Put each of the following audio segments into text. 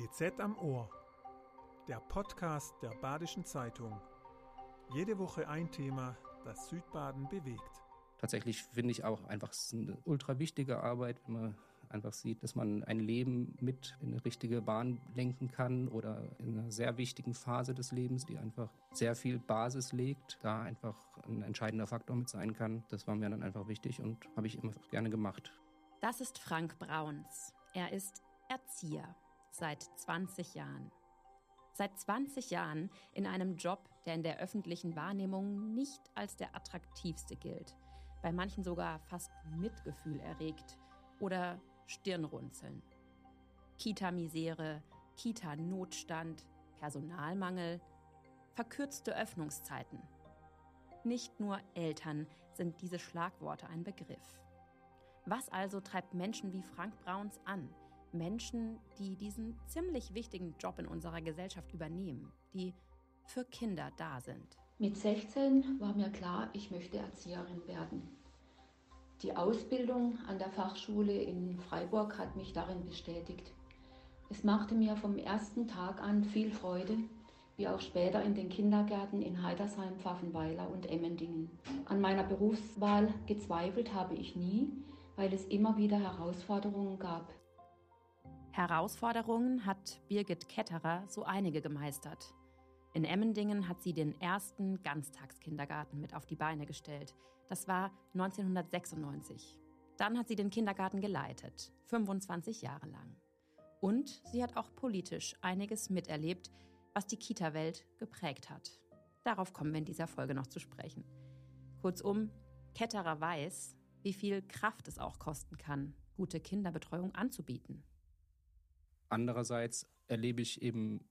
BZ am Ohr, der Podcast der Badischen Zeitung. Jede Woche ein Thema, das Südbaden bewegt. Tatsächlich finde ich auch einfach, es ist eine ultra wichtige Arbeit, wenn man einfach sieht, dass man ein Leben mit in eine richtige Bahn lenken kann oder in einer sehr wichtigen Phase des Lebens, die einfach sehr viel Basis legt, da einfach ein entscheidender Faktor mit sein kann. Das war mir dann einfach wichtig und habe ich immer gerne gemacht. Das ist Frank Brauns. Er ist Erzieher seit 20 Jahren. Seit 20 Jahren in einem Job, der in der öffentlichen Wahrnehmung nicht als der attraktivste gilt, bei manchen sogar fast Mitgefühl erregt oder Stirnrunzeln. Kita-Misere, Kita-Notstand, Personalmangel, verkürzte Öffnungszeiten. Nicht nur Eltern sind diese Schlagworte ein Begriff. Was also treibt Menschen wie Frank Brauns an, Menschen, die diesen ziemlich wichtigen Job in unserer Gesellschaft übernehmen, die für Kinder da sind. Mit 16 war mir klar, ich möchte Erzieherin werden. Die Ausbildung an der Fachschule in Freiburg hat mich darin bestätigt. Es machte mir vom ersten Tag an viel Freude, wie auch später in den Kindergärten in Heidersheim, Pfaffenweiler und Emmendingen. An meiner Berufswahl gezweifelt habe ich nie, weil es immer wieder Herausforderungen gab. Herausforderungen hat Birgit Ketterer so einige gemeistert. In Emmendingen hat sie den ersten Ganztagskindergarten mit auf die Beine gestellt. Das war 1996. Dann hat sie den Kindergarten geleitet, 25 Jahre lang. Und sie hat auch politisch einiges miterlebt, was die Kita-Welt geprägt hat. Darauf kommen wir in dieser Folge noch zu sprechen. Kurzum, Ketterer weiß, wie viel Kraft es auch kosten kann, gute Kinderbetreuung anzubieten. Andererseits erlebe ich eben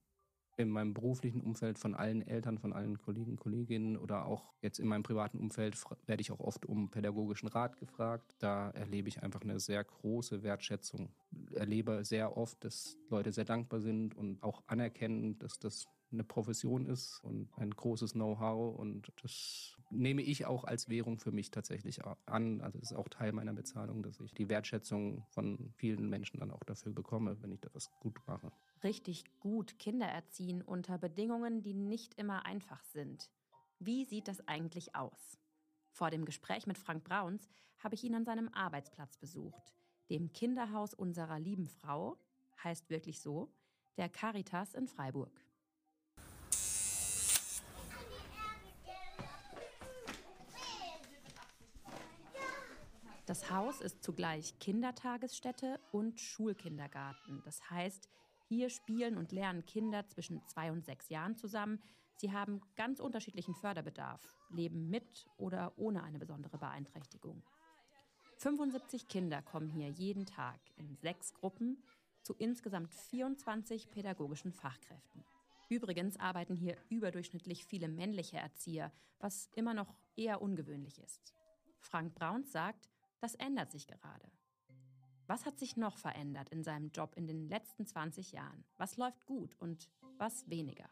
in meinem beruflichen Umfeld von allen Eltern, von allen Kollegen, Kolleginnen oder auch jetzt in meinem privaten Umfeld werde ich auch oft um pädagogischen Rat gefragt. Da erlebe ich einfach eine sehr große Wertschätzung. Erlebe sehr oft, dass Leute sehr dankbar sind und auch anerkennen, dass das eine Profession ist und ein großes Know-how und das nehme ich auch als Währung für mich tatsächlich an. Also es ist auch Teil meiner Bezahlung, dass ich die Wertschätzung von vielen Menschen dann auch dafür bekomme, wenn ich das gut mache. Richtig gut Kinder erziehen unter Bedingungen, die nicht immer einfach sind. Wie sieht das eigentlich aus? Vor dem Gespräch mit Frank Brauns habe ich ihn an seinem Arbeitsplatz besucht, dem Kinderhaus unserer lieben Frau, heißt wirklich so, der Caritas in Freiburg. Das Haus ist zugleich Kindertagesstätte und Schulkindergarten. Das heißt, hier spielen und lernen Kinder zwischen zwei und sechs Jahren zusammen. Sie haben ganz unterschiedlichen Förderbedarf, leben mit oder ohne eine besondere Beeinträchtigung. 75 Kinder kommen hier jeden Tag in sechs Gruppen zu insgesamt 24 pädagogischen Fachkräften. Übrigens arbeiten hier überdurchschnittlich viele männliche Erzieher, was immer noch eher ungewöhnlich ist. Frank Brauns sagt, das ändert sich gerade. Was hat sich noch verändert in seinem Job in den letzten 20 Jahren? Was läuft gut und was weniger?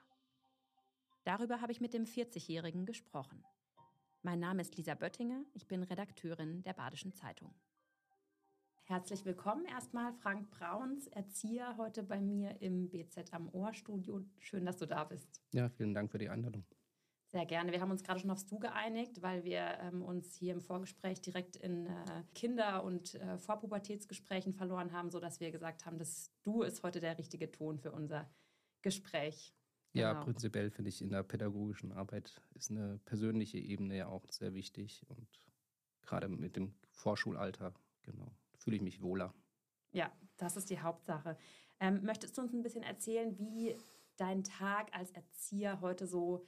Darüber habe ich mit dem 40-Jährigen gesprochen. Mein Name ist Lisa Böttinger, ich bin Redakteurin der Badischen Zeitung. Herzlich willkommen erstmal, Frank Brauns, Erzieher, heute bei mir im BZ am Ohr Studio. Schön, dass du da bist. Ja, vielen Dank für die Einladung. Sehr gerne. Wir haben uns gerade schon aufs Du geeinigt, weil wir ähm, uns hier im Vorgespräch direkt in äh, Kinder- und äh, Vorpubertätsgesprächen verloren haben, sodass wir gesagt haben, das Du ist heute der richtige Ton für unser Gespräch. Ja, genau. prinzipiell finde ich in der pädagogischen Arbeit ist eine persönliche Ebene ja auch sehr wichtig und gerade mit dem Vorschulalter, genau, fühle ich mich wohler. Ja, das ist die Hauptsache. Ähm, möchtest du uns ein bisschen erzählen, wie dein Tag als Erzieher heute so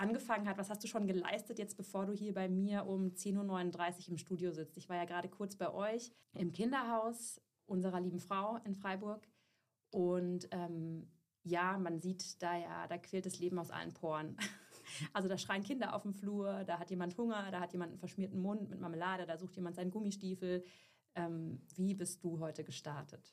angefangen hat. Was hast du schon geleistet jetzt, bevor du hier bei mir um 10.39 Uhr im Studio sitzt? Ich war ja gerade kurz bei euch im Kinderhaus unserer lieben Frau in Freiburg. Und ähm, ja, man sieht da ja, da quillt das Leben aus allen Poren. Also da schreien Kinder auf dem Flur, da hat jemand Hunger, da hat jemand einen verschmierten Mund mit Marmelade, da sucht jemand seinen Gummistiefel. Ähm, wie bist du heute gestartet?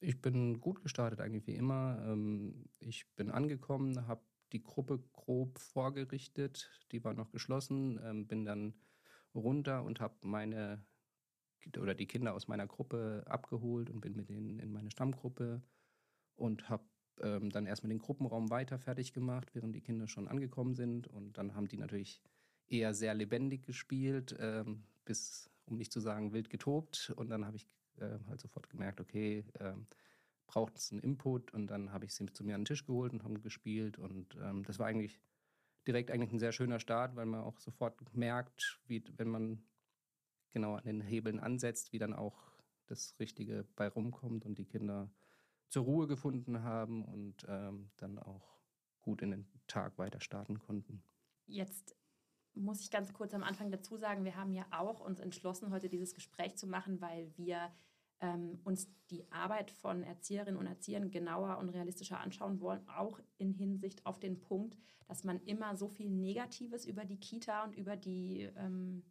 Ich bin gut gestartet, eigentlich wie immer. Ähm, ich bin angekommen, habe die Gruppe grob vorgerichtet. Die war noch geschlossen. Ähm, bin dann runter und habe meine oder die Kinder aus meiner Gruppe abgeholt und bin mit denen in meine Stammgruppe und habe ähm, dann erstmal den Gruppenraum weiter fertig gemacht, während die Kinder schon angekommen sind. Und dann haben die natürlich eher sehr lebendig gespielt, ähm, bis, um nicht zu sagen, wild getobt. Und dann habe ich äh, halt sofort gemerkt, okay, ähm, braucht es einen Input. Und dann habe ich sie zu mir an den Tisch geholt und haben gespielt. Und ähm, das war eigentlich direkt eigentlich ein sehr schöner Start, weil man auch sofort merkt, wie wenn man genau an den Hebeln ansetzt, wie dann auch das Richtige bei rumkommt und die Kinder zur Ruhe gefunden haben und ähm, dann auch gut in den Tag weiter starten konnten. Jetzt muss ich ganz kurz am Anfang dazu sagen, wir haben ja auch uns entschlossen, heute dieses Gespräch zu machen, weil wir ähm, uns die Arbeit von Erzieherinnen und Erziehern genauer und realistischer anschauen wollen, auch in Hinsicht auf den Punkt, dass man immer so viel Negatives über die Kita und über die ähm,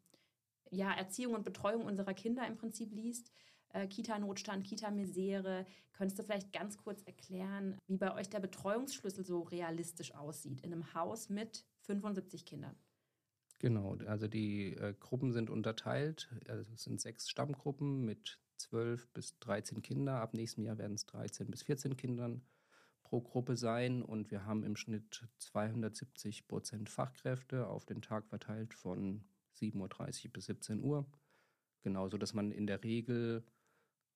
ja, Erziehung und Betreuung unserer Kinder im Prinzip liest. Äh, Kita-Notstand, Kita-Misere. Könntest du vielleicht ganz kurz erklären, wie bei euch der Betreuungsschlüssel so realistisch aussieht in einem Haus mit 75 Kindern? Genau, also die äh, Gruppen sind unterteilt. Also es sind sechs Stammgruppen mit 12 bis 13 Kinder. Ab nächstem Jahr werden es 13 bis 14 Kindern pro Gruppe sein. Und wir haben im Schnitt 270 Prozent Fachkräfte auf den Tag verteilt von 7.30 Uhr bis 17 Uhr. Genauso, dass man in der Regel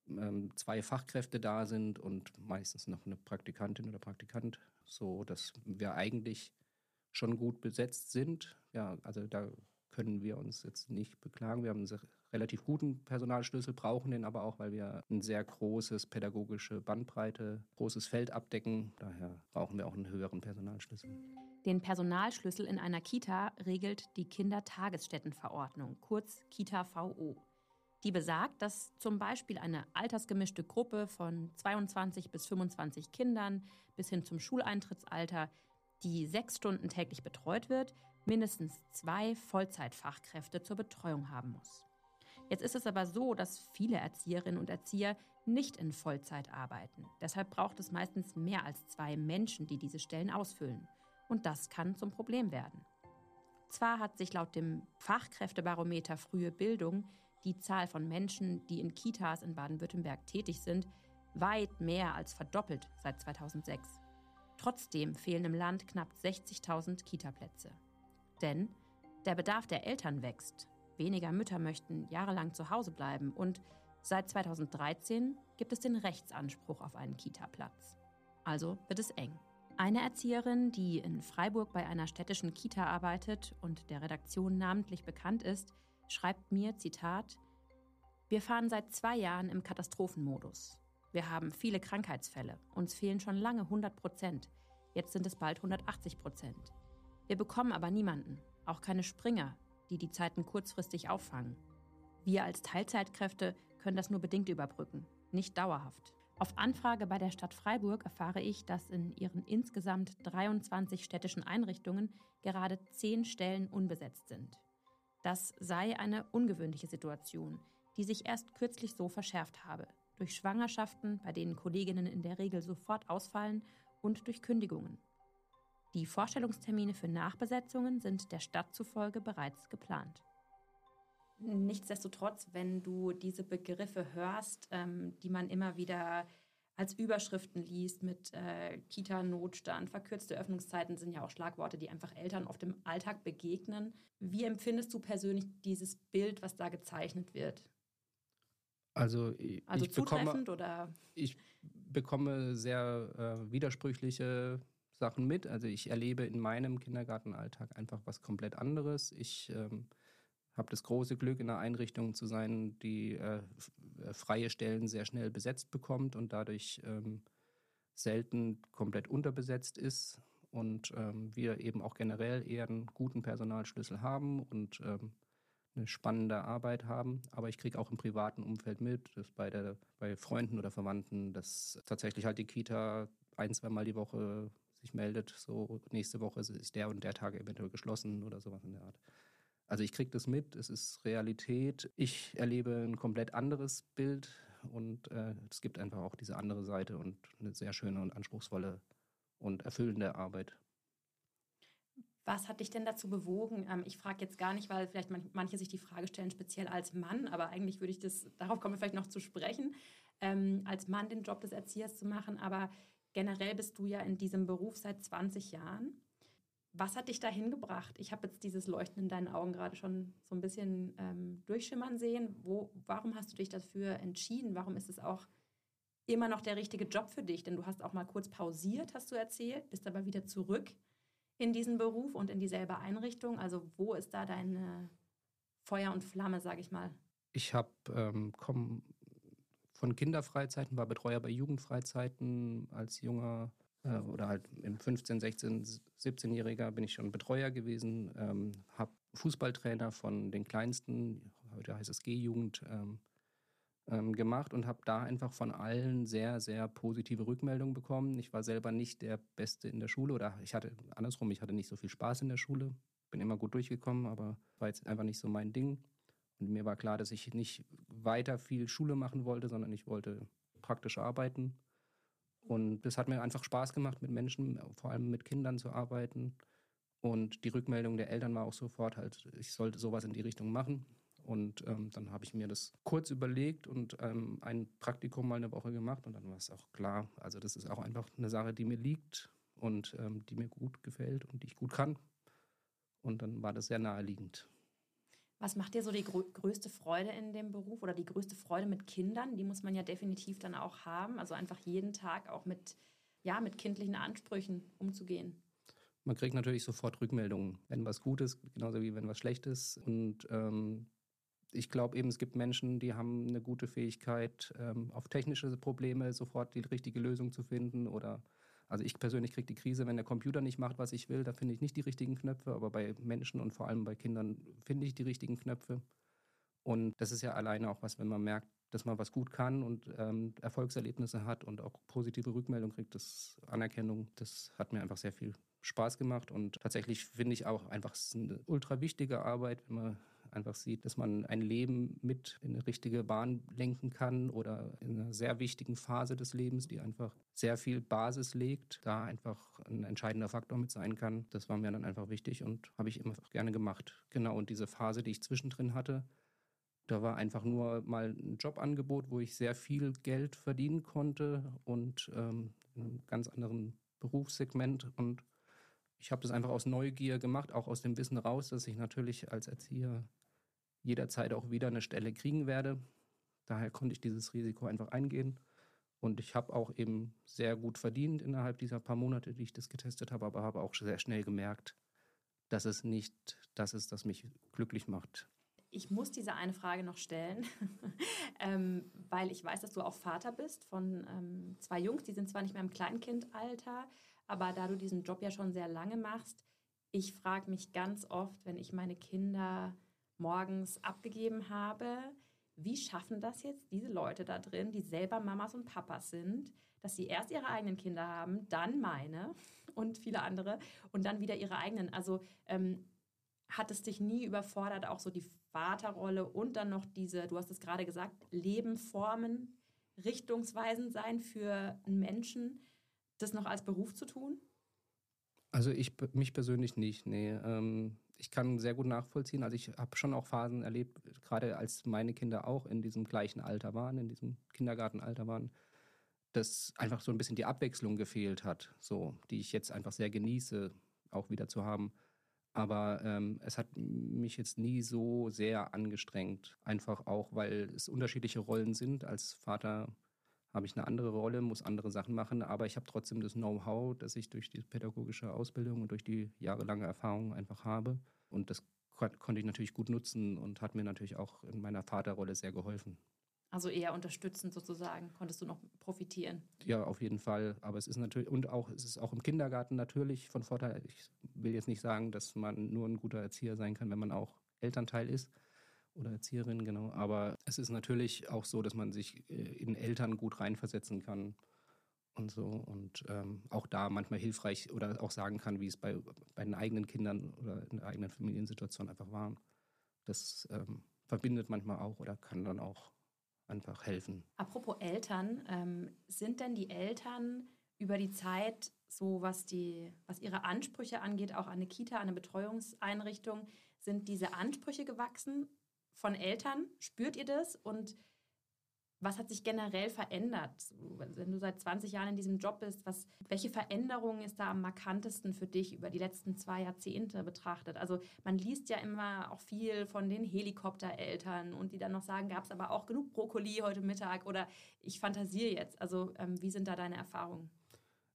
ähm, zwei Fachkräfte da sind und meistens noch eine Praktikantin oder Praktikant, so dass wir eigentlich schon gut besetzt sind. Ja, also da können wir uns jetzt nicht beklagen. Wir haben einen relativ guten Personalschlüssel, brauchen den aber auch, weil wir ein sehr großes pädagogische Bandbreite, großes Feld abdecken. Daher brauchen wir auch einen höheren Personalschlüssel. Den Personalschlüssel in einer Kita regelt die Kindertagesstättenverordnung, kurz Kita VO. Die besagt, dass zum Beispiel eine altersgemischte Gruppe von 22 bis 25 Kindern bis hin zum Schuleintrittsalter, die sechs Stunden täglich betreut wird, mindestens zwei Vollzeitfachkräfte zur Betreuung haben muss. Jetzt ist es aber so, dass viele Erzieherinnen und Erzieher nicht in Vollzeit arbeiten. Deshalb braucht es meistens mehr als zwei Menschen, die diese Stellen ausfüllen. Und das kann zum Problem werden. Zwar hat sich laut dem Fachkräftebarometer Frühe Bildung die Zahl von Menschen, die in Kitas in Baden-Württemberg tätig sind, weit mehr als verdoppelt seit 2006. Trotzdem fehlen im Land knapp 60.000 Kitaplätze. Denn der Bedarf der Eltern wächst. Weniger Mütter möchten jahrelang zu Hause bleiben und seit 2013 gibt es den Rechtsanspruch auf einen Kitaplatz. Also wird es eng. Eine Erzieherin, die in Freiburg bei einer städtischen Kita arbeitet und der Redaktion namentlich bekannt ist, schreibt mir, Zitat, wir fahren seit zwei Jahren im Katastrophenmodus. Wir haben viele Krankheitsfälle. Uns fehlen schon lange 100 Prozent. Jetzt sind es bald 180 Prozent. Wir bekommen aber niemanden, auch keine Springer, die die Zeiten kurzfristig auffangen. Wir als Teilzeitkräfte können das nur bedingt überbrücken, nicht dauerhaft. Auf Anfrage bei der Stadt Freiburg erfahre ich, dass in ihren insgesamt 23 städtischen Einrichtungen gerade zehn Stellen unbesetzt sind. Das sei eine ungewöhnliche Situation, die sich erst kürzlich so verschärft habe, durch Schwangerschaften, bei denen Kolleginnen in der Regel sofort ausfallen, und durch Kündigungen. Die Vorstellungstermine für Nachbesetzungen sind der Stadt zufolge bereits geplant. Nichtsdestotrotz, wenn du diese Begriffe hörst, ähm, die man immer wieder als Überschriften liest mit äh, Kita-Notstand, verkürzte Öffnungszeiten sind ja auch Schlagworte, die einfach Eltern oft im Alltag begegnen. Wie empfindest du persönlich dieses Bild, was da gezeichnet wird? Also, ich, also ich bekomme, oder? Ich bekomme sehr äh, widersprüchliche Sachen mit. Also ich erlebe in meinem Kindergartenalltag einfach was komplett anderes. Ich ähm, habe das große Glück, in einer Einrichtung zu sein, die äh, äh, freie Stellen sehr schnell besetzt bekommt und dadurch ähm, selten komplett unterbesetzt ist. Und ähm, wir eben auch generell eher einen guten Personalschlüssel haben und ähm, eine spannende Arbeit haben. Aber ich kriege auch im privaten Umfeld mit, dass bei, der, bei Freunden oder Verwandten, dass tatsächlich halt die Kita ein, zweimal die Woche sich meldet, so nächste Woche ist der und der Tag eventuell geschlossen oder sowas in der Art. Also ich kriege das mit, es ist Realität. Ich erlebe ein komplett anderes Bild und äh, es gibt einfach auch diese andere Seite und eine sehr schöne und anspruchsvolle und erfüllende Arbeit. Was hat dich denn dazu bewogen? Ähm, ich frage jetzt gar nicht, weil vielleicht manche sich die Frage stellen, speziell als Mann, aber eigentlich würde ich das, darauf kommen wir vielleicht noch zu sprechen, ähm, als Mann den Job des Erziehers zu machen. Aber Generell bist du ja in diesem Beruf seit 20 Jahren. Was hat dich dahin gebracht? Ich habe jetzt dieses Leuchten in deinen Augen gerade schon so ein bisschen ähm, durchschimmern sehen. Wo, warum hast du dich dafür entschieden? Warum ist es auch immer noch der richtige Job für dich? Denn du hast auch mal kurz pausiert, hast du erzählt, bist aber wieder zurück in diesen Beruf und in dieselbe Einrichtung. Also wo ist da deine Feuer und Flamme, sage ich mal? Ich habe ähm, von Kinderfreizeiten, war Betreuer bei Jugendfreizeiten als junger äh, oder halt im 15, 16, 17-Jähriger bin ich schon Betreuer gewesen, ähm, habe Fußballtrainer von den Kleinsten, heute heißt es G-Jugend, ähm, ähm, gemacht und habe da einfach von allen sehr, sehr positive Rückmeldungen bekommen. Ich war selber nicht der Beste in der Schule oder ich hatte andersrum, ich hatte nicht so viel Spaß in der Schule, bin immer gut durchgekommen, aber war jetzt einfach nicht so mein Ding. Und mir war klar, dass ich nicht weiter viel Schule machen wollte, sondern ich wollte praktisch arbeiten. Und es hat mir einfach Spaß gemacht, mit Menschen, vor allem mit Kindern zu arbeiten. Und die Rückmeldung der Eltern war auch sofort halt, ich sollte sowas in die Richtung machen. Und ähm, dann habe ich mir das kurz überlegt und ähm, ein Praktikum mal eine Woche gemacht und dann war es auch klar. Also das ist auch einfach eine Sache, die mir liegt und ähm, die mir gut gefällt und die ich gut kann. Und dann war das sehr naheliegend. Was macht dir so die größte Freude in dem Beruf oder die größte Freude mit Kindern? Die muss man ja definitiv dann auch haben. Also einfach jeden Tag auch mit, ja, mit kindlichen Ansprüchen umzugehen. Man kriegt natürlich sofort Rückmeldungen, wenn was gut ist, genauso wie wenn was schlecht ist. Und ähm, ich glaube eben, es gibt Menschen, die haben eine gute Fähigkeit, ähm, auf technische Probleme sofort die richtige Lösung zu finden oder also ich persönlich kriege die Krise, wenn der Computer nicht macht, was ich will, da finde ich nicht die richtigen Knöpfe, aber bei Menschen und vor allem bei Kindern finde ich die richtigen Knöpfe. Und das ist ja alleine auch was, wenn man merkt, dass man was gut kann und ähm, Erfolgserlebnisse hat und auch positive Rückmeldung kriegt, das Anerkennung, das hat mir einfach sehr viel Spaß gemacht und tatsächlich finde ich auch einfach eine ultra wichtige Arbeit, wenn man einfach sieht, dass man ein Leben mit in eine richtige Bahn lenken kann oder in einer sehr wichtigen Phase des Lebens, die einfach sehr viel Basis legt, da einfach ein entscheidender Faktor mit sein kann. Das war mir dann einfach wichtig und habe ich immer gerne gemacht. Genau, und diese Phase, die ich zwischendrin hatte, da war einfach nur mal ein Jobangebot, wo ich sehr viel Geld verdienen konnte und ähm, in einem ganz anderen Berufssegment und ich habe das einfach aus Neugier gemacht, auch aus dem Wissen raus, dass ich natürlich als Erzieher jederzeit auch wieder eine Stelle kriegen werde. Daher konnte ich dieses Risiko einfach eingehen. Und ich habe auch eben sehr gut verdient innerhalb dieser paar Monate, die ich das getestet habe, aber habe auch sehr schnell gemerkt, dass es nicht das ist, das mich glücklich macht. Ich muss diese eine Frage noch stellen, ähm, weil ich weiß, dass du auch Vater bist von ähm, zwei Jungs, die sind zwar nicht mehr im Kleinkindalter, aber da du diesen Job ja schon sehr lange machst, ich frage mich ganz oft, wenn ich meine Kinder morgens abgegeben habe. Wie schaffen das jetzt diese Leute da drin, die selber Mamas und Papas sind, dass sie erst ihre eigenen Kinder haben, dann meine und viele andere und dann wieder ihre eigenen? Also ähm, hat es dich nie überfordert, auch so die Vaterrolle und dann noch diese, du hast es gerade gesagt, Leben formen, richtungsweisend sein für einen Menschen, das noch als Beruf zu tun? Also ich mich persönlich nicht, nee. Ähm, ich kann sehr gut nachvollziehen. Also ich habe schon auch Phasen erlebt, gerade als meine Kinder auch in diesem gleichen Alter waren, in diesem Kindergartenalter waren, dass einfach so ein bisschen die Abwechslung gefehlt hat, so die ich jetzt einfach sehr genieße, auch wieder zu haben. Aber ähm, es hat mich jetzt nie so sehr angestrengt, einfach auch, weil es unterschiedliche Rollen sind. Als Vater habe ich eine andere Rolle, muss andere Sachen machen, aber ich habe trotzdem das Know-how, das ich durch die pädagogische Ausbildung und durch die jahrelange Erfahrung einfach habe. Und das konnte ich natürlich gut nutzen und hat mir natürlich auch in meiner Vaterrolle sehr geholfen. Also eher unterstützend sozusagen, konntest du noch profitieren? Ja, auf jeden Fall. Aber es ist natürlich, und auch, es ist auch im Kindergarten natürlich von Vorteil. Ich will jetzt nicht sagen, dass man nur ein guter Erzieher sein kann, wenn man auch Elternteil ist oder Erzieherin, genau. Aber es ist natürlich auch so, dass man sich äh, in Eltern gut reinversetzen kann und so. Und ähm, auch da manchmal hilfreich oder auch sagen kann, wie es bei, bei den eigenen Kindern oder in der eigenen Familiensituation einfach war. Das ähm, verbindet manchmal auch oder kann dann auch einfach helfen. Apropos Eltern, ähm, sind denn die Eltern über die Zeit, so was, die, was ihre Ansprüche angeht, auch an eine Kita, an eine Betreuungseinrichtung, sind diese Ansprüche gewachsen von Eltern? Spürt ihr das? Und Was hat sich generell verändert? Wenn du seit 20 Jahren in diesem Job bist, was, welche Veränderung ist da am markantesten für dich über die letzten zwei Jahrzehnte betrachtet? Also man liest ja immer auch viel von den Helikoptereltern und die dann noch sagen, gab es aber auch genug Brokkoli heute Mittag oder ich fantasiere jetzt. Also ähm, wie sind da deine Erfahrungen?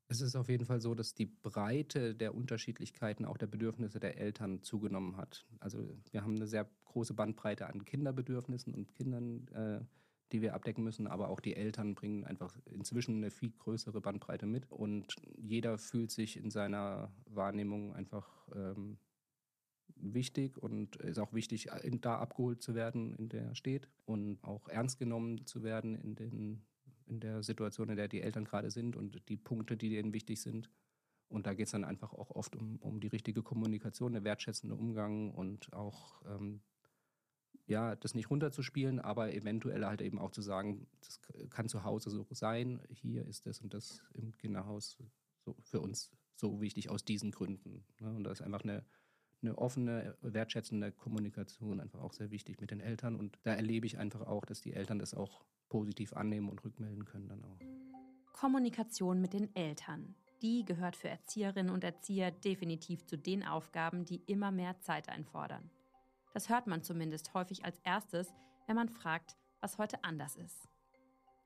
Es ist auf jeden Fall so, dass die Breite der Unterschiedlichkeiten auch der Bedürfnisse der Eltern zugenommen hat. Also wir haben eine sehr große Bandbreite an Kinderbedürfnissen und Kindern, äh, die wir abdecken müssen, aber auch die Eltern bringen einfach inzwischen eine viel größere Bandbreite mit und jeder fühlt sich in seiner Wahrnehmung einfach ähm, wichtig und ist auch wichtig, da abgeholt zu werden, in der er steht und auch ernst genommen zu werden in den in der Situation, in der die Eltern gerade sind und die Punkte, die denen wichtig sind. Und da geht es dann einfach auch oft um, um die richtige Kommunikation, der wertschätzende Umgang und auch ähm, ja, das nicht runterzuspielen, aber eventuell halt eben auch zu sagen, das kann zu Hause so sein, hier ist das und das im Kinderhaus so für uns so wichtig aus diesen Gründen. Ne? Und da ist einfach eine, eine offene, wertschätzende Kommunikation einfach auch sehr wichtig mit den Eltern. Und da erlebe ich einfach auch, dass die Eltern das auch positiv annehmen und rückmelden können dann auch. Kommunikation mit den Eltern. Die gehört für Erzieherinnen und Erzieher definitiv zu den Aufgaben, die immer mehr Zeit einfordern. Das hört man zumindest häufig als erstes, wenn man fragt, was heute anders ist.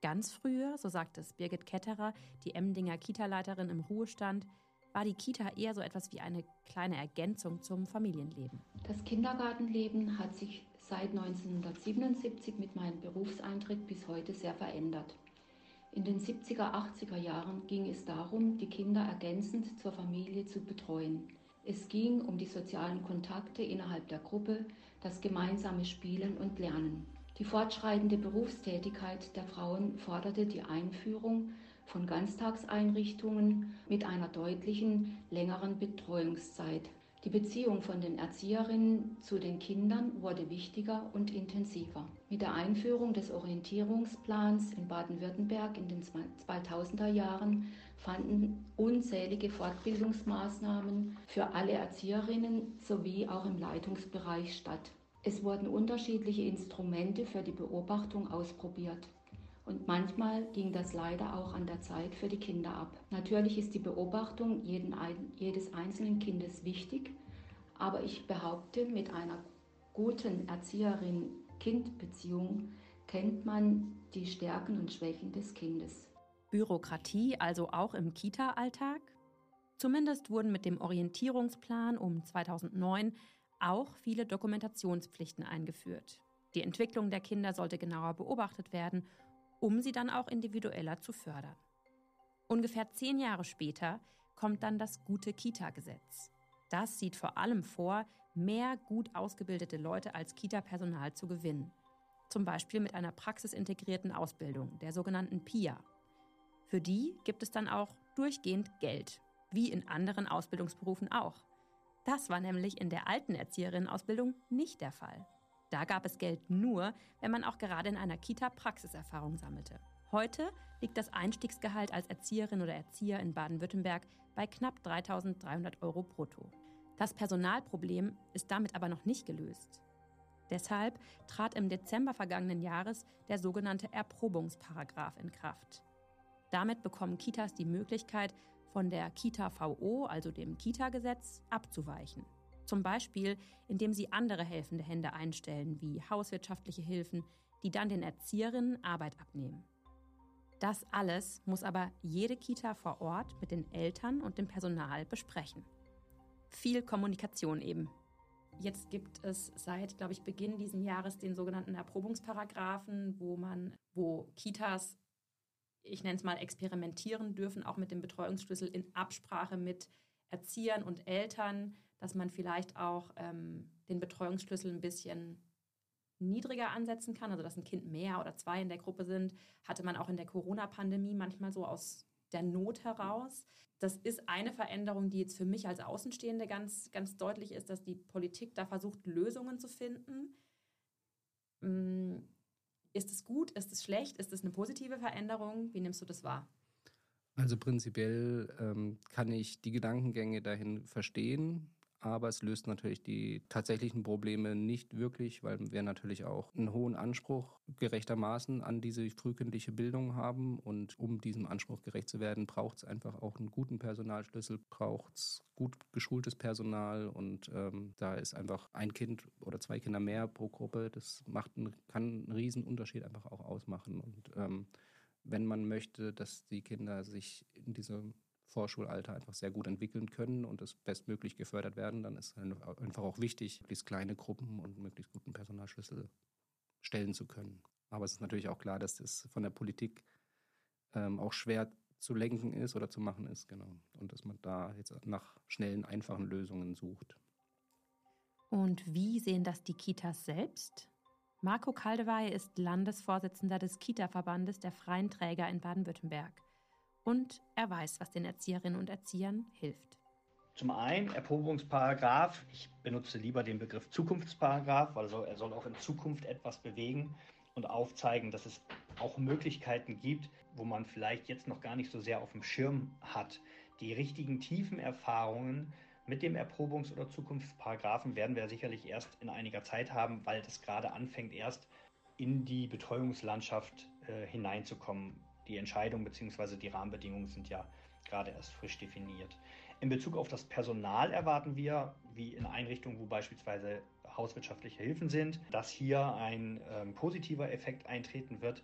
Ganz früher, so sagt es Birgit Ketterer, die Emdinger Kita-Leiterin im Ruhestand, war die Kita eher so etwas wie eine kleine Ergänzung zum Familienleben. Das Kindergartenleben hat sich seit 1977 mit meinem Berufseintritt bis heute sehr verändert. In den 70er, 80er Jahren ging es darum, die Kinder ergänzend zur Familie zu betreuen. Es ging um die sozialen Kontakte innerhalb der Gruppe, das gemeinsame Spielen und Lernen. Die fortschreitende Berufstätigkeit der Frauen forderte die Einführung von Ganztagseinrichtungen mit einer deutlichen längeren Betreuungszeit. Die Beziehung von den Erzieherinnen zu den Kindern wurde wichtiger und intensiver. Mit der Einführung des Orientierungsplans in Baden-Württemberg in den 2000er Jahren fanden unzählige Fortbildungsmaßnahmen für alle Erzieherinnen sowie auch im Leitungsbereich statt. Es wurden unterschiedliche Instrumente für die Beobachtung ausprobiert. Und manchmal ging das leider auch an der Zeit für die Kinder ab. Natürlich ist die Beobachtung jeden, jedes einzelnen Kindes wichtig, aber ich behaupte, mit einer guten Erzieherin-Kind-Beziehung kennt man die Stärken und Schwächen des Kindes. Bürokratie also auch im Kita-Alltag? Zumindest wurden mit dem Orientierungsplan um 2009 auch viele Dokumentationspflichten eingeführt. Die Entwicklung der Kinder sollte genauer beobachtet werden um sie dann auch individueller zu fördern. Ungefähr zehn Jahre später kommt dann das gute Kita-Gesetz. Das sieht vor allem vor, mehr gut ausgebildete Leute als Kita-Personal zu gewinnen. Zum Beispiel mit einer praxisintegrierten Ausbildung, der sogenannten PIA. Für die gibt es dann auch durchgehend Geld, wie in anderen Ausbildungsberufen auch. Das war nämlich in der alten Erzieherinnenausbildung nicht der Fall. Da gab es Geld nur, wenn man auch gerade in einer Kita Praxiserfahrung sammelte. Heute liegt das Einstiegsgehalt als Erzieherin oder Erzieher in Baden-Württemberg bei knapp 3.300 Euro brutto. Das Personalproblem ist damit aber noch nicht gelöst. Deshalb trat im Dezember vergangenen Jahres der sogenannte Erprobungsparagraf in Kraft. Damit bekommen Kitas die Möglichkeit, von der Kita VO, also dem Kita-Gesetz, abzuweichen. Zum Beispiel, indem sie andere helfende Hände einstellen, wie hauswirtschaftliche Hilfen, die dann den Erzieherinnen Arbeit abnehmen. Das alles muss aber jede Kita vor Ort mit den Eltern und dem Personal besprechen. Viel Kommunikation eben. Jetzt gibt es seit, glaube ich, Beginn dieses Jahres den sogenannten Erprobungsparagraphen, wo man, wo Kitas, ich nenne es mal, experimentieren dürfen, auch mit dem Betreuungsschlüssel in Absprache mit Erziehern und Eltern, dass man vielleicht auch ähm, den Betreuungsschlüssel ein bisschen niedriger ansetzen kann, also dass ein Kind mehr oder zwei in der Gruppe sind, hatte man auch in der Corona-Pandemie manchmal so aus der Not heraus. Das ist eine Veränderung, die jetzt für mich als Außenstehende ganz, ganz deutlich ist, dass die Politik da versucht, Lösungen zu finden. Mm, ist es gut? Ist es schlecht? Ist es eine positive Veränderung? Wie nimmst du das wahr? Also prinzipiell ähm, kann ich die Gedankengänge dahin verstehen aber es löst natürlich die tatsächlichen Probleme nicht wirklich, weil wir natürlich auch einen hohen Anspruch gerechtermaßen an diese frühkindliche Bildung haben. Und um diesem Anspruch gerecht zu werden, braucht es einfach auch einen guten Personalschlüssel, braucht es gut geschultes Personal und ähm, da ist einfach ein Kind oder zwei Kinder mehr pro Gruppe. Das macht einen, kann einen riesen Unterschied einfach auch ausmachen. Und ähm, wenn man möchte, dass die Kinder sich in diesem Vorschulalter einfach sehr gut entwickeln können und das bestmöglich gefördert werden, dann ist einfach auch wichtig, möglichst kleine Gruppen und möglichst guten Personalschlüssel stellen zu können. Aber es ist natürlich auch klar, dass das von der Politik ähm, auch schwer zu lenken ist oder zu machen ist, genau. Und dass man da jetzt nach schnellen, einfachen Lösungen sucht. Und wie sehen das die Kitas selbst? Marco Kaldewey ist Landesvorsitzender des Kita-Verbandes der Freien Träger in Baden-Württemberg und er weiß, was den Erzieherinnen und Erziehern hilft. Zum einen Erprobungsparagraf. Ich benutze lieber den Begriff Zukunftsparagraf, also er soll auch in Zukunft etwas bewegen und aufzeigen, dass es auch Möglichkeiten gibt, wo man vielleicht jetzt noch gar nicht so sehr auf dem Schirm hat. Die richtigen tiefen Erfahrungen mit dem Erprobungs- oder Zukunftsparagraphen werden wir sicherlich erst in einiger Zeit haben, weil das gerade anfängt, erst in die Betreuungslandschaft äh, hineinzukommen die Entscheidung bzw. die Rahmenbedingungen sind ja gerade erst frisch definiert. In Bezug auf das Personal erwarten wir, wie in Einrichtungen, wo beispielsweise hauswirtschaftliche Hilfen sind, dass hier ein ähm, positiver Effekt eintreten wird,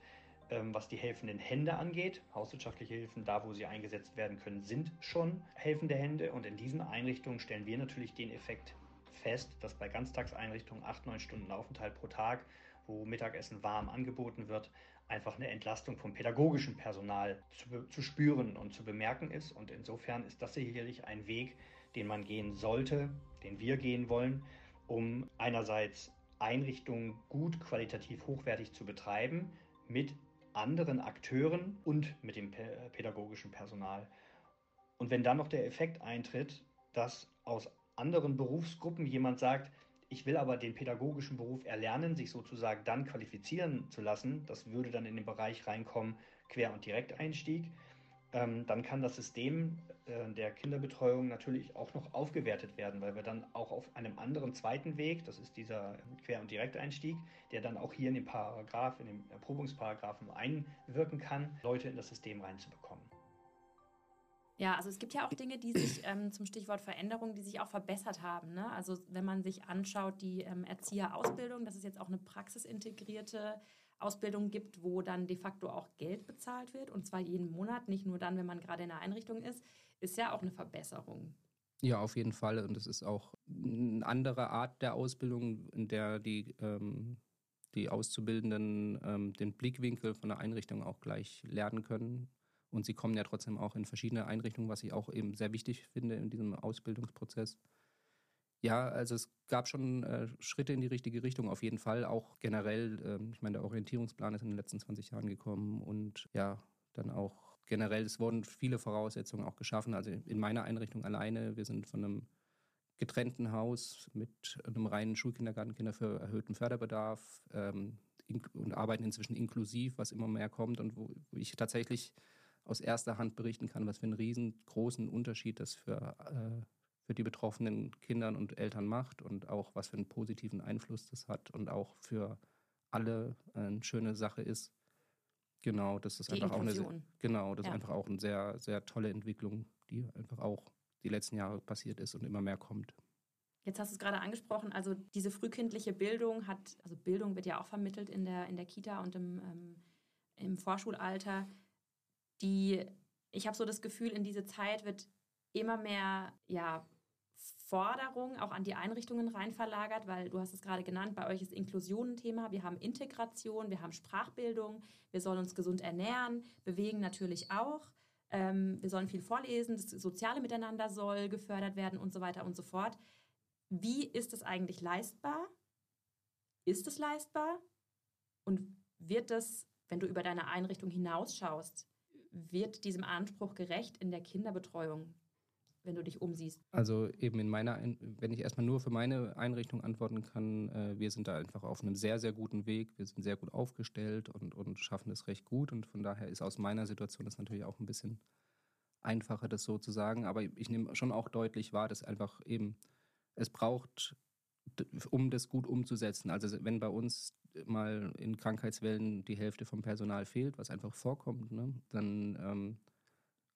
ähm, was die helfenden Hände angeht. Hauswirtschaftliche Hilfen, da wo sie eingesetzt werden können, sind schon helfende Hände. Und in diesen Einrichtungen stellen wir natürlich den Effekt fest, dass bei Ganztagseinrichtungen acht, neun Stunden Aufenthalt pro Tag, wo Mittagessen warm angeboten wird, einfach eine Entlastung vom pädagogischen Personal zu, zu spüren und zu bemerken ist. Und insofern ist das sicherlich ein Weg, den man gehen sollte, den wir gehen wollen, um einerseits Einrichtungen gut qualitativ hochwertig zu betreiben mit anderen Akteuren und mit dem pädagogischen Personal. Und wenn dann noch der Effekt eintritt, dass aus anderen Berufsgruppen jemand sagt, ich will aber den pädagogischen Beruf erlernen, sich sozusagen dann qualifizieren zu lassen. Das würde dann in den Bereich reinkommen, Quer- und Direkteinstieg. Ähm, dann kann das System äh, der Kinderbetreuung natürlich auch noch aufgewertet werden, weil wir dann auch auf einem anderen zweiten Weg, das ist dieser Quer- und Direkteinstieg, der dann auch hier in den Paragraph, in den Erprobungsparagraphen einwirken kann, Leute in das System reinzubekommen. Ja, also es gibt ja auch Dinge, die sich ähm, zum Stichwort Veränderung, die sich auch verbessert haben. Ne? Also wenn man sich anschaut, die ähm, Erzieherausbildung, dass es jetzt auch eine praxisintegrierte Ausbildung gibt, wo dann de facto auch Geld bezahlt wird und zwar jeden Monat, nicht nur dann, wenn man gerade in der Einrichtung ist, ist ja auch eine Verbesserung. Ja, auf jeden Fall. Und es ist auch eine andere Art der Ausbildung, in der die, ähm, die Auszubildenden ähm, den Blickwinkel von der Einrichtung auch gleich lernen können. Und sie kommen ja trotzdem auch in verschiedene Einrichtungen, was ich auch eben sehr wichtig finde in diesem Ausbildungsprozess. Ja, also es gab schon äh, Schritte in die richtige Richtung, auf jeden Fall. Auch generell, äh, ich meine, der Orientierungsplan ist in den letzten 20 Jahren gekommen und ja, dann auch generell, es wurden viele Voraussetzungen auch geschaffen. Also in meiner Einrichtung alleine, wir sind von einem getrennten Haus mit einem reinen Schulkindergartenkinder für erhöhten Förderbedarf ähm, und arbeiten inzwischen inklusiv, was immer mehr kommt und wo ich tatsächlich aus erster Hand berichten kann, was für einen riesengroßen Unterschied das für, äh, für die betroffenen Kindern und Eltern macht und auch was für einen positiven Einfluss das hat und auch für alle eine schöne Sache ist. Genau, das ist die einfach Inklusion. auch eine genau, das ja. ist einfach auch eine sehr sehr tolle Entwicklung, die einfach auch die letzten Jahre passiert ist und immer mehr kommt. Jetzt hast du es gerade angesprochen, also diese frühkindliche Bildung hat, also Bildung wird ja auch vermittelt in der, in der Kita und im, ähm, im Vorschulalter die, ich habe so das Gefühl, in diese Zeit wird immer mehr, ja, Forderung auch an die Einrichtungen rein verlagert, weil du hast es gerade genannt, bei euch ist Inklusion ein Thema, wir haben Integration, wir haben Sprachbildung, wir sollen uns gesund ernähren, bewegen natürlich auch, ähm, wir sollen viel vorlesen, das soziale Miteinander soll gefördert werden und so weiter und so fort. Wie ist es eigentlich leistbar? Ist es leistbar? Und wird das, wenn du über deine Einrichtung hinausschaust, wird diesem Anspruch gerecht in der Kinderbetreuung, wenn du dich umsiehst? Also eben in meiner, wenn ich erstmal nur für meine Einrichtung antworten kann, äh, wir sind da einfach auf einem sehr, sehr guten Weg. Wir sind sehr gut aufgestellt und, und schaffen es recht gut. Und von daher ist aus meiner Situation das natürlich auch ein bisschen einfacher, das so zu sagen. Aber ich nehme schon auch deutlich wahr, dass einfach eben es braucht, um das gut umzusetzen. Also wenn bei uns mal in Krankheitswellen die Hälfte vom Personal fehlt, was einfach vorkommt, ne, dann ähm,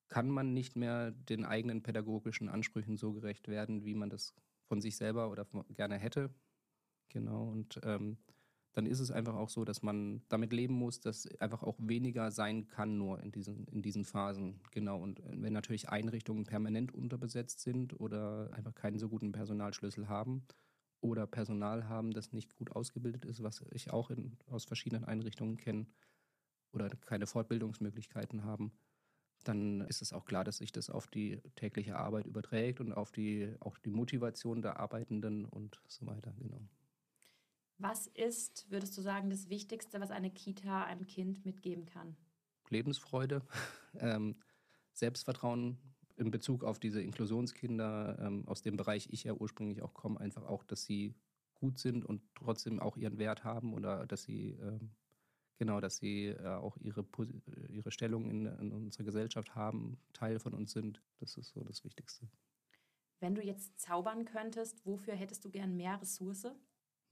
kann man nicht mehr den eigenen pädagogischen Ansprüchen so gerecht werden, wie man das von sich selber oder gerne hätte. Genau, und ähm, dann ist es einfach auch so, dass man damit leben muss, dass einfach auch weniger sein kann nur in diesen, in diesen Phasen. Genau. Und äh, wenn natürlich Einrichtungen permanent unterbesetzt sind oder einfach keinen so guten Personalschlüssel haben oder Personal haben, das nicht gut ausgebildet ist, was ich auch in, aus verschiedenen Einrichtungen kenne, oder keine Fortbildungsmöglichkeiten haben, dann ist es auch klar, dass sich das auf die tägliche Arbeit überträgt und auf die, auch die Motivation der Arbeitenden und so weiter. Genau. Was ist, würdest du sagen, das Wichtigste, was eine Kita einem Kind mitgeben kann? Lebensfreude, ähm, Selbstvertrauen in Bezug auf diese Inklusionskinder, ähm, aus dem Bereich ich ja ursprünglich auch komme, einfach auch, dass sie gut sind und trotzdem auch ihren Wert haben oder dass sie ähm, genau, dass sie äh, auch ihre, ihre Stellung in, in unserer Gesellschaft haben, Teil von uns sind. Das ist so das Wichtigste. Wenn du jetzt zaubern könntest, wofür hättest du gern mehr Ressource?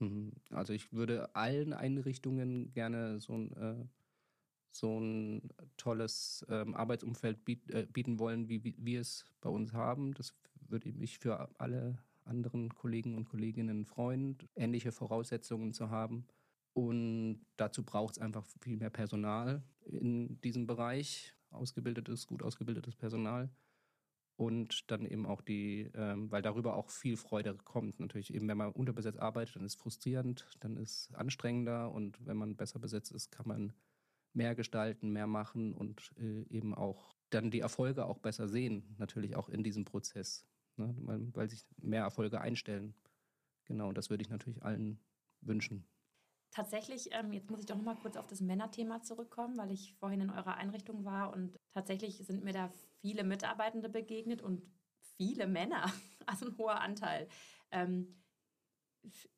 Mhm. Also ich würde allen Einrichtungen gerne so ein, äh, so ein tolles ähm, Arbeitsumfeld biet, äh, bieten wollen, wie, wie wir es bei uns haben. Das würde mich für alle anderen Kollegen und Kolleginnen freuen, ähnliche Voraussetzungen zu haben. Und dazu braucht es einfach viel mehr Personal in diesem Bereich, ausgebildetes, gut ausgebildetes Personal und dann eben auch die, ähm, weil darüber auch viel Freude kommt. Natürlich eben, wenn man unterbesetzt arbeitet, dann ist es frustrierend, dann ist es anstrengender und wenn man besser besetzt ist, kann man mehr gestalten, mehr machen und äh, eben auch dann die Erfolge auch besser sehen, natürlich auch in diesem Prozess, ne? weil, weil sich mehr Erfolge einstellen. Genau, das würde ich natürlich allen wünschen. Tatsächlich, ähm, jetzt muss ich doch noch mal kurz auf das Männerthema zurückkommen, weil ich vorhin in eurer Einrichtung war und tatsächlich sind mir da viele Mitarbeitende begegnet und viele Männer, also ein hoher Anteil. Ähm,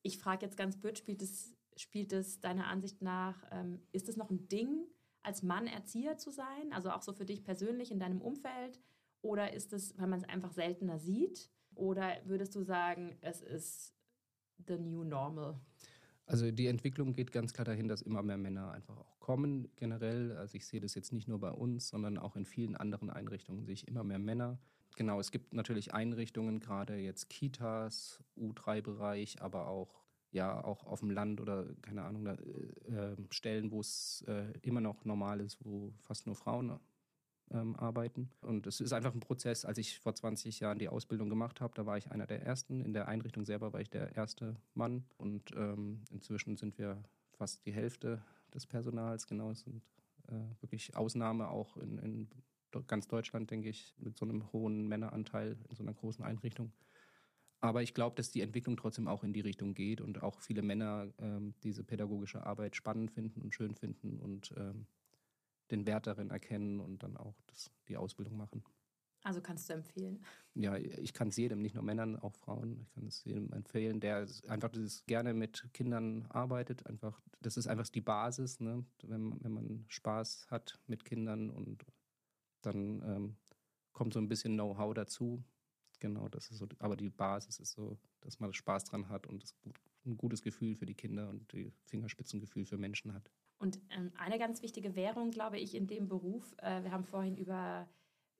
ich frage jetzt ganz blöd, spielt es, spielt es deiner Ansicht nach, ähm, ist es noch ein Ding, als Mann Erzieher zu sein? Also auch so für dich persönlich in deinem Umfeld? Oder ist es, weil man es einfach seltener sieht? Oder würdest du sagen, es ist the new normal? Also die Entwicklung geht ganz klar dahin, dass immer mehr Männer einfach auch kommen generell. Also ich sehe das jetzt nicht nur bei uns, sondern auch in vielen anderen Einrichtungen sehe ich immer mehr Männer. Genau, es gibt natürlich Einrichtungen, gerade jetzt Kitas, U3-Bereich, aber auch ja auch auf dem Land oder keine Ahnung, da, äh, Stellen, wo es äh, immer noch normal ist, wo fast nur Frauen ähm, arbeiten. Und es ist einfach ein Prozess. Als ich vor 20 Jahren die Ausbildung gemacht habe, da war ich einer der Ersten. In der Einrichtung selber war ich der erste Mann. Und ähm, inzwischen sind wir fast die Hälfte des Personals. Genau, es sind äh, wirklich Ausnahme auch in, in ganz Deutschland, denke ich, mit so einem hohen Männeranteil in so einer großen Einrichtung. Aber ich glaube, dass die Entwicklung trotzdem auch in die Richtung geht und auch viele Männer ähm, diese pädagogische Arbeit spannend finden und schön finden und ähm, den Wert darin erkennen und dann auch das, die Ausbildung machen. Also kannst du empfehlen? Ja, ich kann es jedem, nicht nur Männern, auch Frauen. Ich kann es jedem empfehlen, der einfach dieses gerne mit Kindern arbeitet. Einfach, das ist einfach die Basis, ne? wenn, wenn man Spaß hat mit Kindern und dann ähm, kommt so ein bisschen Know-how dazu. Genau, das ist so. Aber die Basis ist so, dass man Spaß dran hat und das, ein gutes Gefühl für die Kinder und die Fingerspitzengefühl für Menschen hat. Und ähm, eine ganz wichtige Währung, glaube ich, in dem Beruf, äh, wir haben vorhin über,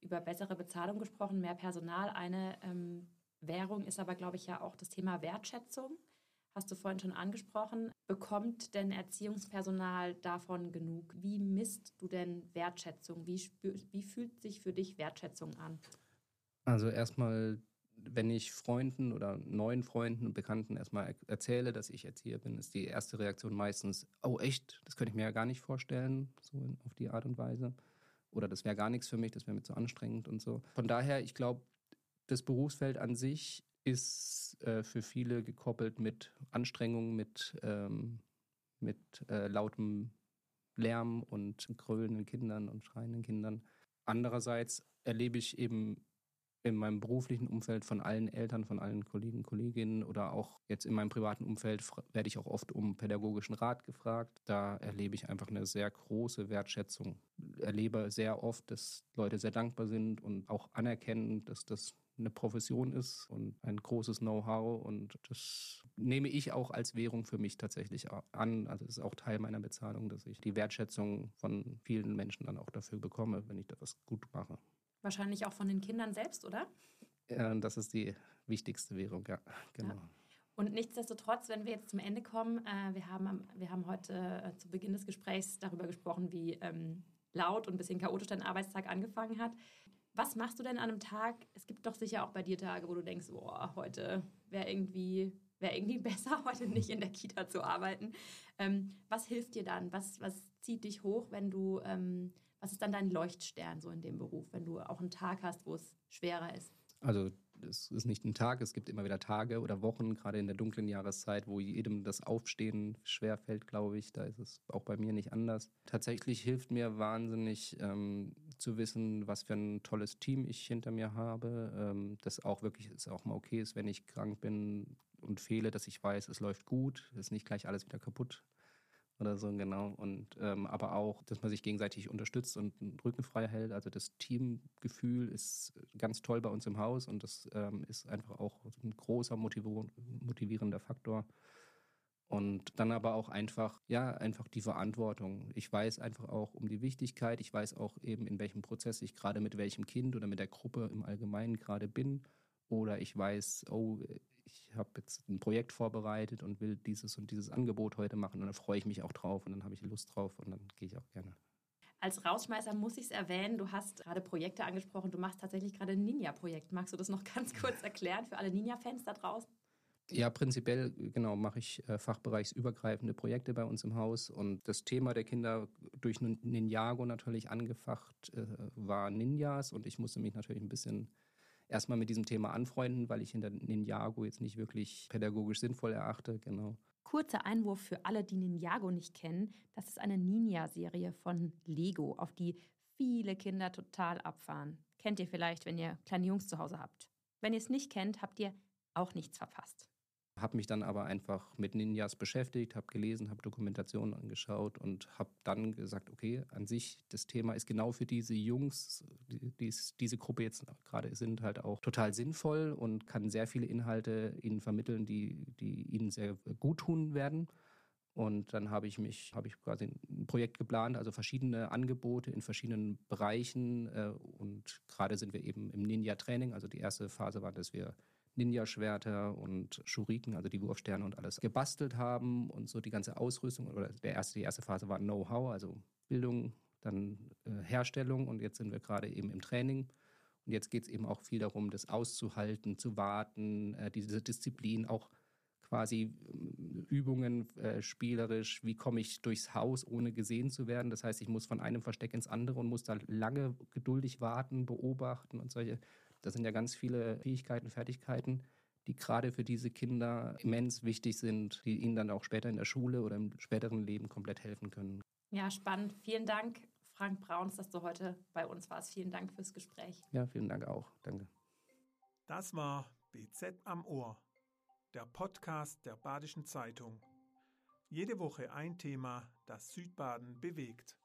über bessere Bezahlung gesprochen, mehr Personal. Eine ähm, Währung ist aber, glaube ich, ja auch das Thema Wertschätzung. Hast du vorhin schon angesprochen. Bekommt denn Erziehungspersonal davon genug? Wie misst du denn Wertschätzung? Wie, wie fühlt sich für dich Wertschätzung an? Also erstmal wenn ich Freunden oder neuen Freunden und Bekannten erstmal erzähle, dass ich Erzieher bin, ist die erste Reaktion meistens, oh echt, das könnte ich mir ja gar nicht vorstellen, so auf die Art und Weise. Oder das wäre gar nichts für mich, das wäre mir zu anstrengend und so. Von daher, ich glaube, das Berufsfeld an sich ist äh, für viele gekoppelt mit Anstrengung, mit, ähm, mit äh, lautem Lärm und grölenden Kindern und schreienden Kindern. Andererseits erlebe ich eben in meinem beruflichen Umfeld von allen Eltern, von allen Kollegen, Kolleginnen oder auch jetzt in meinem privaten Umfeld werde ich auch oft um pädagogischen Rat gefragt. Da erlebe ich einfach eine sehr große Wertschätzung. Erlebe sehr oft, dass Leute sehr dankbar sind und auch anerkennen, dass das eine Profession ist und ein großes Know-how und das nehme ich auch als Währung für mich tatsächlich an. Also es ist auch Teil meiner Bezahlung, dass ich die Wertschätzung von vielen Menschen dann auch dafür bekomme, wenn ich da was gut mache. Wahrscheinlich auch von den Kindern selbst, oder? Ja, das ist die wichtigste Währung, ja, genau. Ja. Und nichtsdestotrotz, wenn wir jetzt zum Ende kommen, äh, wir, haben, wir haben heute äh, zu Beginn des Gesprächs darüber gesprochen, wie ähm, laut und ein bisschen chaotisch dein Arbeitstag angefangen hat. Was machst du denn an einem Tag? Es gibt doch sicher auch bei dir Tage, wo du denkst, boah, heute wäre irgendwie, wär irgendwie besser, heute nicht in der Kita zu arbeiten. Ähm, was hilft dir dann? Was, was zieht dich hoch, wenn du, ähm, was ist dann dein Leuchtstern so in dem Beruf, wenn du auch einen Tag hast, wo es schwerer ist? Also es ist nicht ein Tag, es gibt immer wieder Tage oder Wochen, gerade in der dunklen Jahreszeit, wo jedem das Aufstehen schwerfällt, glaube ich. Da ist es auch bei mir nicht anders. Tatsächlich hilft mir wahnsinnig ähm, zu wissen, was für ein tolles Team ich hinter mir habe. Ähm, dass auch wirklich es auch mal okay ist, wenn ich krank bin und fehle, dass ich weiß, es läuft gut, es ist nicht gleich alles wieder kaputt oder so, genau. Und ähm, aber auch, dass man sich gegenseitig unterstützt und den Rücken frei hält. Also das Teamgefühl ist ganz toll bei uns im Haus und das ähm, ist einfach auch ein großer motivierender Faktor. Und dann aber auch einfach, ja, einfach die Verantwortung. Ich weiß einfach auch um die Wichtigkeit. Ich weiß auch eben, in welchem Prozess ich gerade mit welchem Kind oder mit der Gruppe im Allgemeinen gerade bin. Oder ich weiß, oh, ich habe jetzt ein Projekt vorbereitet und will dieses und dieses Angebot heute machen und dann freue ich mich auch drauf und dann habe ich Lust drauf und dann gehe ich auch gerne. Als Rausschmeißer muss ich es erwähnen, du hast gerade Projekte angesprochen, du machst tatsächlich gerade ein Ninja-Projekt. Magst du das noch ganz kurz erklären für alle Ninja-Fans da draußen? Ja, prinzipiell, genau, mache ich äh, fachbereichsübergreifende Projekte bei uns im Haus. Und das Thema der Kinder durch Ninjago natürlich angefacht äh, war Ninjas. Und ich musste mich natürlich ein bisschen erstmal mit diesem Thema anfreunden, weil ich hinter Ninjago jetzt nicht wirklich pädagogisch sinnvoll erachte. Genau. Kurzer Einwurf für alle, die Ninjago nicht kennen. Das ist eine Ninja-Serie von Lego, auf die viele Kinder total abfahren. Kennt ihr vielleicht, wenn ihr kleine Jungs zu Hause habt. Wenn ihr es nicht kennt, habt ihr auch nichts verpasst. Habe mich dann aber einfach mit Ninjas beschäftigt, habe gelesen, habe Dokumentationen angeschaut und habe dann gesagt, okay, an sich das Thema ist genau für diese Jungs, die dies, diese Gruppe jetzt gerade sind, halt auch total sinnvoll und kann sehr viele Inhalte ihnen vermitteln, die, die ihnen sehr gut tun werden. Und dann habe ich mich, habe ich quasi ein Projekt geplant, also verschiedene Angebote in verschiedenen Bereichen. Äh, und gerade sind wir eben im Ninja-Training. Also die erste Phase war, dass wir Ninja-Schwerter und Schuriken, also die Wurfsterne und alles gebastelt haben und so die ganze Ausrüstung. Oder der erste, die erste Phase war Know-how, also Bildung, dann äh, Herstellung und jetzt sind wir gerade eben im Training. Und jetzt geht es eben auch viel darum, das auszuhalten, zu warten, äh, diese Disziplin, auch quasi äh, Übungen äh, spielerisch, wie komme ich durchs Haus, ohne gesehen zu werden. Das heißt, ich muss von einem Versteck ins andere und muss da lange geduldig warten, beobachten und solche das sind ja ganz viele Fähigkeiten, Fertigkeiten, die gerade für diese Kinder immens wichtig sind, die ihnen dann auch später in der Schule oder im späteren Leben komplett helfen können. Ja, spannend. Vielen Dank, Frank Brauns, dass du heute bei uns warst. Vielen Dank fürs Gespräch. Ja, vielen Dank auch. Danke. Das war BZ am Ohr, der Podcast der Badischen Zeitung. Jede Woche ein Thema, das Südbaden bewegt.